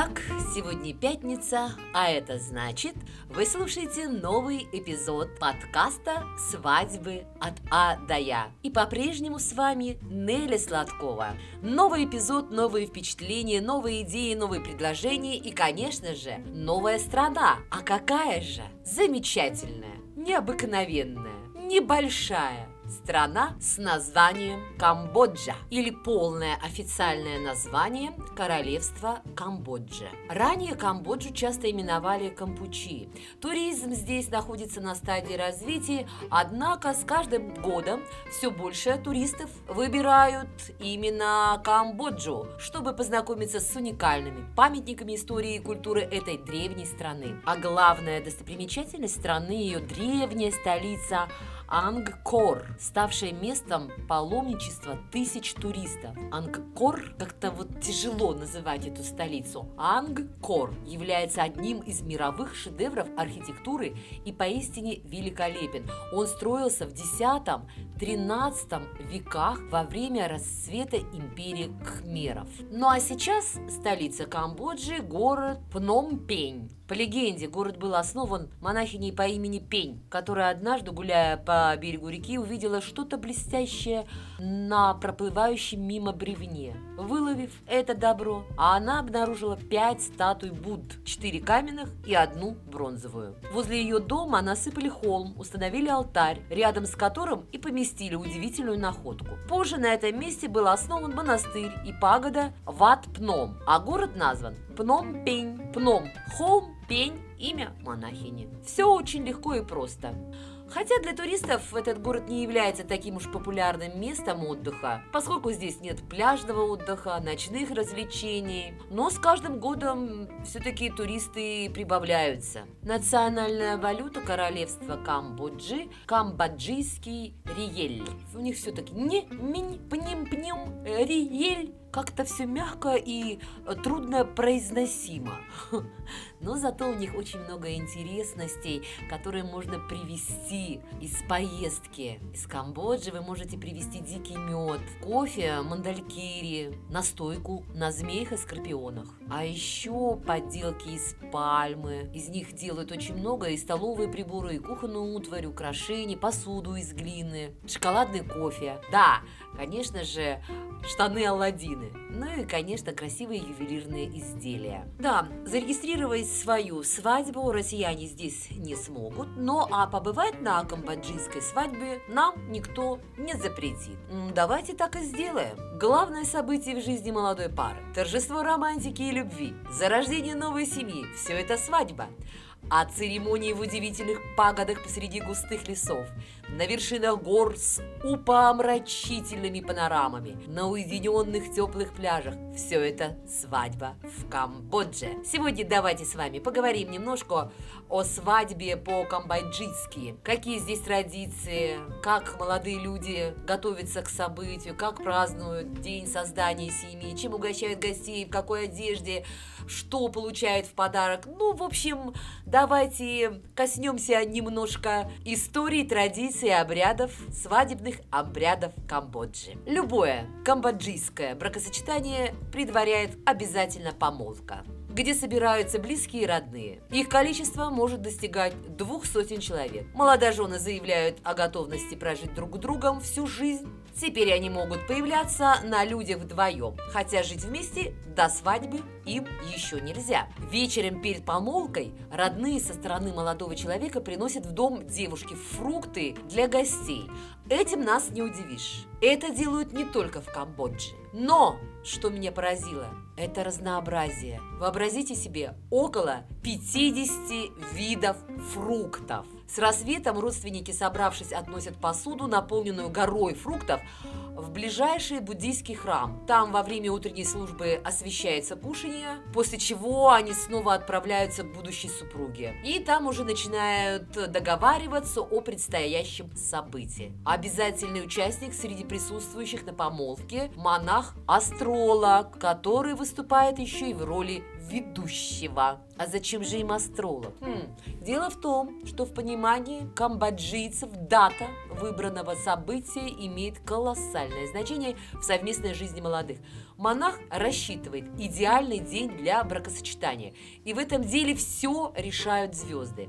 Итак, сегодня пятница, а это значит, вы слушаете новый эпизод подкаста «Свадьбы от А до Я». И по-прежнему с вами Неля Сладкова. Новый эпизод, новые впечатления, новые идеи, новые предложения и, конечно же, новая страна. А какая же? Замечательная, необыкновенная, небольшая, Страна с названием Камбоджа или полное официальное название Королевство Камбоджа. Ранее Камбоджу часто именовали Кампучи. Туризм здесь находится на стадии развития, однако с каждым годом все больше туристов выбирают именно Камбоджу, чтобы познакомиться с уникальными памятниками истории и культуры этой древней страны. А главная достопримечательность страны ее древняя столица Ангкор, ставшая местом паломничества тысяч туристов. Ангкор, как-то вот тяжело называть эту столицу. Ангкор является одним из мировых шедевров архитектуры и поистине великолепен. Он строился в 10-13 веках во время расцвета империи Кхмеров. Ну а сейчас столица Камбоджи – город Пномпень. По легенде, город был основан монахиней по имени Пень, которая однажды, гуляя по берегу реки, увидела что-то блестящее на проплывающем мимо бревне. Выловив это добро, она обнаружила пять статуй Будд, четыре каменных и одну бронзовую. Возле ее дома насыпали холм, установили алтарь, рядом с которым и поместили удивительную находку. Позже на этом месте был основан монастырь и пагода Ват-Пном, а город назван Пном-Пень. Пном – холм, пень, имя монахини. Все очень легко и просто. Хотя для туристов этот город не является таким уж популярным местом отдыха, поскольку здесь нет пляжного отдыха, ночных развлечений, но с каждым годом все-таки туристы прибавляются. Национальная валюта королевства Камбоджи – камбоджийский риель. У них все-таки не минь пним пним риель как-то все мягко и э, трудно произносимо. Но зато у них очень много интересностей, которые можно привезти из поездки. Из Камбоджи вы можете привезти дикий мед, кофе, мандалькири, настойку на змеях и скорпионах. А еще подделки из пальмы. Из них делают очень много и столовые приборы, и кухонную утварь, украшения, посуду из глины, шоколадный кофе. Да, конечно же, штаны Алладины. Ну и, конечно, красивые ювелирные изделия. Да, зарегистрировать свою свадьбу россияне здесь не смогут, но а побывать на камбоджийской свадьбе нам никто не запретит. Давайте так и сделаем. Главное событие в жизни молодой пары – торжество романтики и любви, зарождение новой семьи – все это свадьба а церемонии в удивительных пагодах посреди густых лесов, на вершинах гор с упомрачительными панорамами, на уединенных теплых пляжах. Все это свадьба в Камбодже. Сегодня давайте с вами поговорим немножко о свадьбе по-камбоджийски. Какие здесь традиции, как молодые люди готовятся к событию, как празднуют день создания семьи, чем угощают гостей, в какой одежде, что получают в подарок. Ну, в общем, давайте коснемся немножко истории, традиций, обрядов, свадебных обрядов Камбоджи. Любое камбоджийское бракосочетание предваряет обязательно помолвка где собираются близкие и родные. Их количество может достигать двух сотен человек. Молодожены заявляют о готовности прожить друг с другом всю жизнь. Теперь они могут появляться на людях вдвоем, хотя жить вместе до свадьбы им еще нельзя. Вечером перед помолвкой родные со стороны молодого человека приносят в дом девушки фрукты для гостей. Этим нас не удивишь. Это делают не только в Камбодже. Но, что меня поразило, это разнообразие. Вообразите себе около 50 видов фруктов. С рассветом родственники, собравшись, относят посуду, наполненную горой фруктов, в ближайший буддийский храм. Там во время утренней службы освещается кушание, после чего они снова отправляются к будущей супруге. И там уже начинают договариваться о предстоящем событии. Обязательный участник среди присутствующих на помолвке – монах-астролог, который выступает еще и в роли ведущего. А зачем же им астролог? Хм. Дело в том, что в понимании камбоджийцев дата выбранного события имеет колоссальное значение в совместной жизни молодых. Монах рассчитывает идеальный день для бракосочетания, и в этом деле все решают звезды.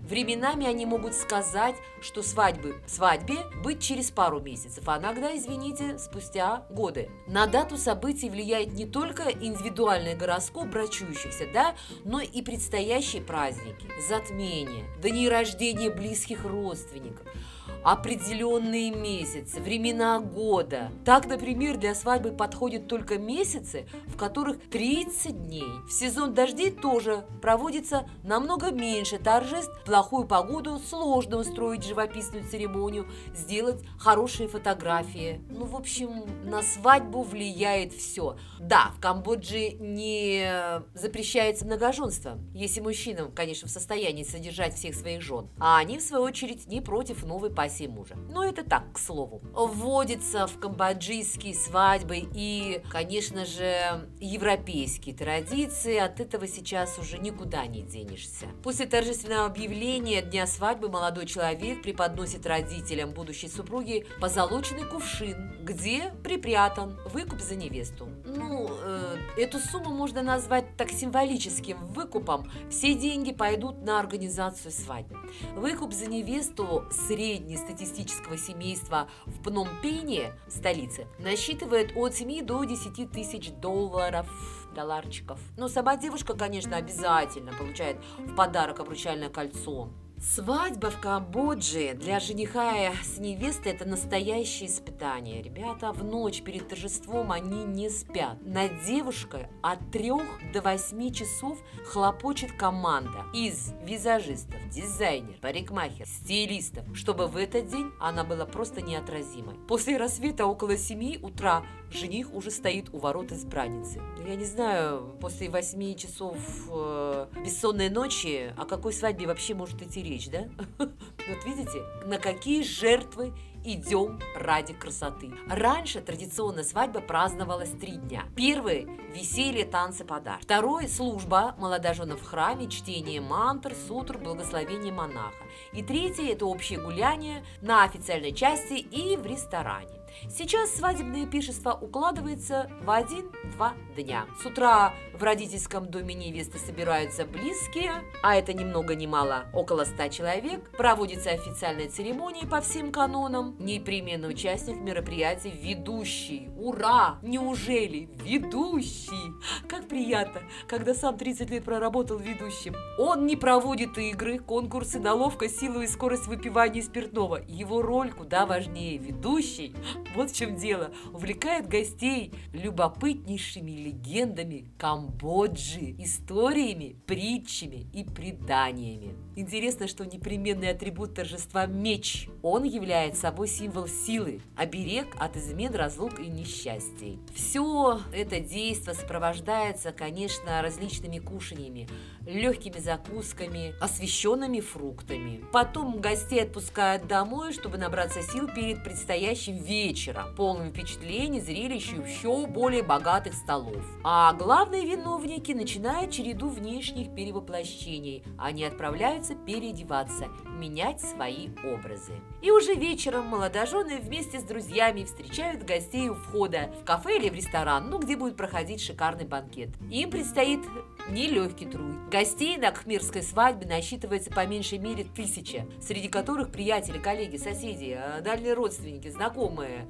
Временами они могут сказать, что свадьбы, свадьбе быть через пару месяцев, а иногда, извините, спустя годы. На дату событий влияет не только индивидуальный гороскоп брачующихся, да, но и предстоящие праздники, затмения, дни рождения близких родственников – определенные месяцы, времена года. Так, например, для свадьбы подходят только месяцы, в которых 30 дней. В сезон дождей тоже проводится намного меньше торжеств. Плохую погоду сложно устроить живописную церемонию, сделать хорошие фотографии. Ну, в общем, на свадьбу влияет все. Да, в Камбодже не запрещается многоженство, если мужчина, конечно, в состоянии содержать всех своих жен. А они, в свою очередь, не против новой пассии мужа. Но это так, к слову. Вводится в камбоджийские свадьбы и, конечно же, европейские традиции. От этого сейчас уже никуда не денешься. После торжественного объявления дня свадьбы молодой человек преподносит родителям будущей супруги позолоченный кувшин, где припрятан выкуп за невесту. Ну, э, эту сумму можно назвать так символическим выкупом. Все деньги пойдут на организацию свадьбы. Выкуп за невесту средний статистического семейства в Пномпене, столице, насчитывает от 7 до 10 тысяч долларов долларчиков. Но сама девушка, конечно, обязательно получает в подарок обручальное кольцо. Свадьба в Камбодже для жениха с невестой – это настоящее испытание. Ребята, в ночь перед торжеством они не спят. Над девушкой от 3 до 8 часов хлопочет команда из визажистов, дизайнеров, парикмахер, стилистов, чтобы в этот день она была просто неотразимой. После рассвета около 7 утра жених уже стоит у ворот избранницы. Я не знаю, после 8 часов э, бессонной ночи о какой свадьбе вообще может идти речь, да? Вот видите, на какие жертвы идем ради красоты. Раньше традиционная свадьба праздновалась три дня. Первый – веселье, танцы, подарки. Второй – служба молодоженов в храме, чтение мантр, сутр, благословение монаха. И третий – это общее гуляние на официальной части и в ресторане. Сейчас свадебное пишество укладывается в один-два дня. С утра в родительском доме невесты собираются близкие, а это ни много ни мало, около ста человек. Проводится официальная церемония по всем канонам. Непременный участник мероприятия – ведущий. Ура! Неужели? Ведущий! Как приятно, когда сам 30 лет проработал ведущим. Он не проводит игры, конкурсы на ловкость, силу и скорость выпивания спиртного. Его роль куда важнее. Ведущий вот в чем дело. Увлекает гостей любопытнейшими легендами Камбоджи, историями, притчами и преданиями. Интересно, что непременный атрибут торжества – меч. Он является собой символ силы, оберег от измен, разлук и несчастий. Все это действие сопровождается, конечно, различными кушаниями, легкими закусками, освещенными фруктами. Потом гостей отпускают домой, чтобы набраться сил перед предстоящим вечером, полным впечатлений, зрелищ и еще более богатых столов. А главные виновники начинают череду внешних перевоплощений. Они отправляются переодеваться, менять свои образы. И уже вечером молодожены вместе с друзьями встречают гостей у входа в кафе или в ресторан, ну, где будет проходить шикарный банкет. Им предстоит нелегкий труд. Гостей на кхмирской свадьбе насчитывается по меньшей мере тысяча, среди которых приятели, коллеги, соседи, э, дальние родственники, знакомые,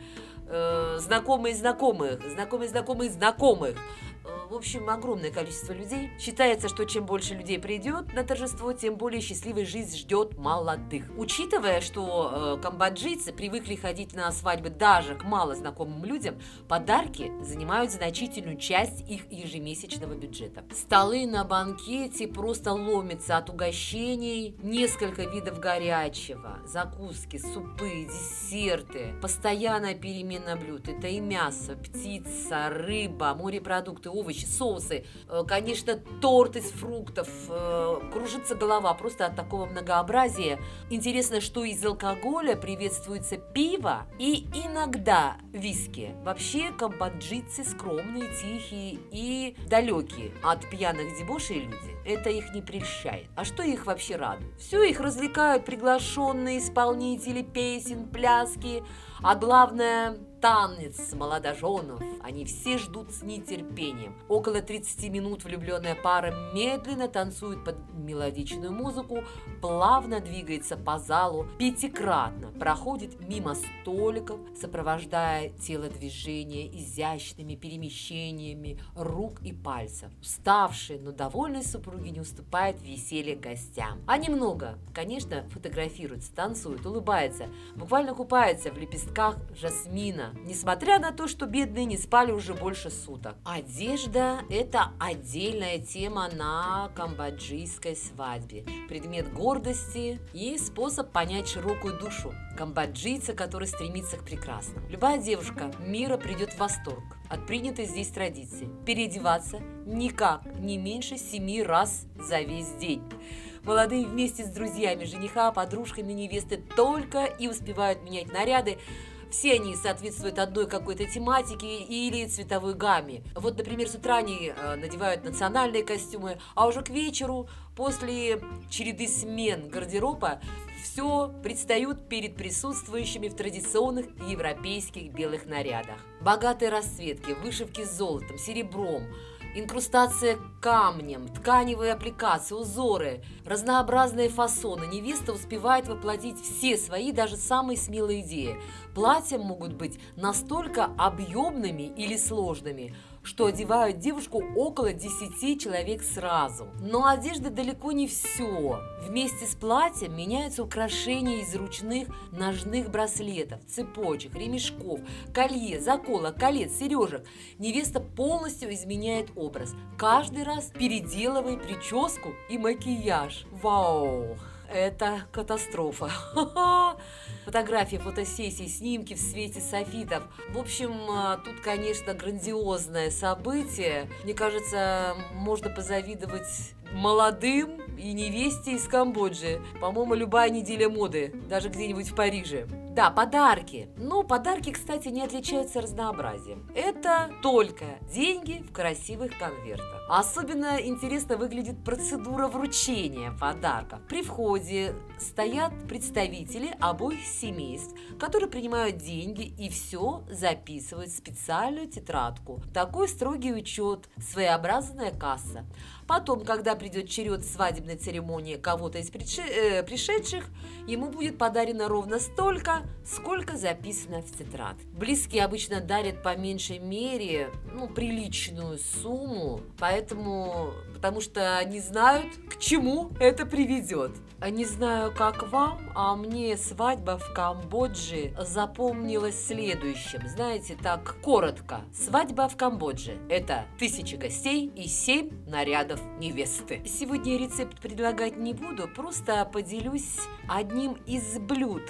э, знакомые знакомых, знакомые знакомые знакомых. В общем, огромное количество людей. Считается, что чем больше людей придет на торжество, тем более счастливой жизнь ждет молодых. Учитывая, что э, камбоджийцы привыкли ходить на свадьбы даже к мало знакомым людям, подарки занимают значительную часть их ежемесячного бюджета. Столы на банкете просто ломятся от угощений, несколько видов горячего, закуски, супы, десерты, постоянная перемена блюд. Это и мясо, птица, рыба, морепродукты, овощи, соусы, э, конечно, торт из фруктов, э, кружится голова просто от такого многообразия. Интересно, что из алкоголя приветствуется пиво и иногда виски. Вообще камбоджийцы скромные, тихие и далекие от пьяных дебошей люди. Это их не прельщает. А что их вообще радует? Все их развлекают приглашенные исполнители песен, пляски, а главное танец молодоженов. Они все ждут с нетерпением. Около 30 минут влюбленная пара медленно танцует под мелодичную музыку, плавно двигается по залу, пятикратно проходит мимо столиков, сопровождая телодвижение изящными перемещениями рук и пальцев. Уставшие, но довольные супруги не уступают веселье гостям. Они много, конечно, фотографируются, танцуют, улыбаются, буквально купаются в лепестках жасмина, несмотря на то, что бедные не спали уже больше суток. Одежда – это отдельная тема на камбоджийской свадьбе. Предмет гордости и способ понять широкую душу камбоджийца, который стремится к прекрасному. Любая девушка мира придет в восторг от принятой здесь традиции. Переодеваться никак не меньше семи раз за весь день. Молодые вместе с друзьями, жениха, подружками невесты только и успевают менять наряды, все они соответствуют одной какой-то тематике или цветовой гамме. Вот, например, с утра они э, надевают национальные костюмы, а уже к вечеру, после череды смен гардероба, все предстают перед присутствующими в традиционных европейских белых нарядах. Богатые расцветки, вышивки с золотом, серебром – инкрустация камнем, тканевые аппликации, узоры, разнообразные фасоны. Невеста успевает воплотить все свои, даже самые смелые идеи. Платья могут быть настолько объемными или сложными – что одевают девушку около 10 человек сразу. Но одежда далеко не все. Вместе с платьем меняются украшения из ручных ножных браслетов, цепочек, ремешков, колье, заколок, колец, сережек. Невеста полностью изменяет образ, каждый раз переделывая прическу и макияж. Вау! Это катастрофа. Фотографии, фотосессии, снимки в свете софитов. В общем, а, тут, конечно, грандиозное событие. Мне кажется, можно позавидовать молодым и невесте из Камбоджи. По-моему, любая неделя моды, даже где-нибудь в Париже. Да, подарки. Ну, подарки, кстати, не отличаются разнообразием. Это только деньги в красивых конвертах. Особенно интересно выглядит процедура вручения подарков. При входе стоят представители обоих семейств, которые принимают деньги и все записывают в специальную тетрадку. Такой строгий учет, своеобразная касса. Потом, когда придет черед свадебной церемонии кого-то из э, пришедших, ему будет подарено ровно столько, сколько записано в тетрадь. Близкие обычно дарят по меньшей мере ну, приличную сумму, поэтому потому что они знают, к чему это приведет. Не знаю, как вам, а мне свадьба в Камбодже запомнилась следующим. Знаете, так коротко. Свадьба в Камбодже – это тысячи гостей и семь нарядов невесты. Сегодня рецепт предлагать не буду, просто поделюсь одним из блюд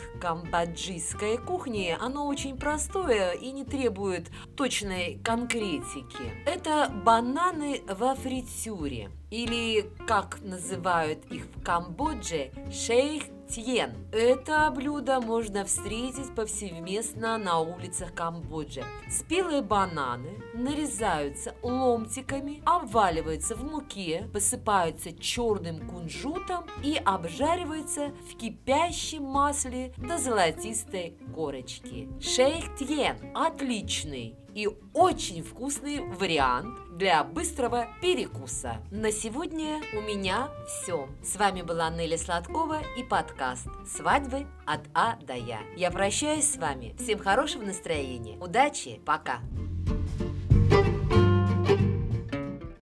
камбоджийской кухни. Оно очень простое и не требует точной конкретики. Это бананы во фритюре или, как называют их в Камбодже, шейх тьен. Это блюдо можно встретить повсеместно на улицах Камбоджи. Спелые бананы нарезаются ломтиками, обваливаются в муке, посыпаются черным кунжутом и обжариваются в кипящем масле до золотистой корочки. Шейх тьен – отличный и очень вкусный вариант для быстрого перекуса. На сегодня у меня все. С вами была Нелли Сладкова и подкаст «Свадьбы от А до Я». Я прощаюсь с вами. Всем хорошего настроения. Удачи. Пока.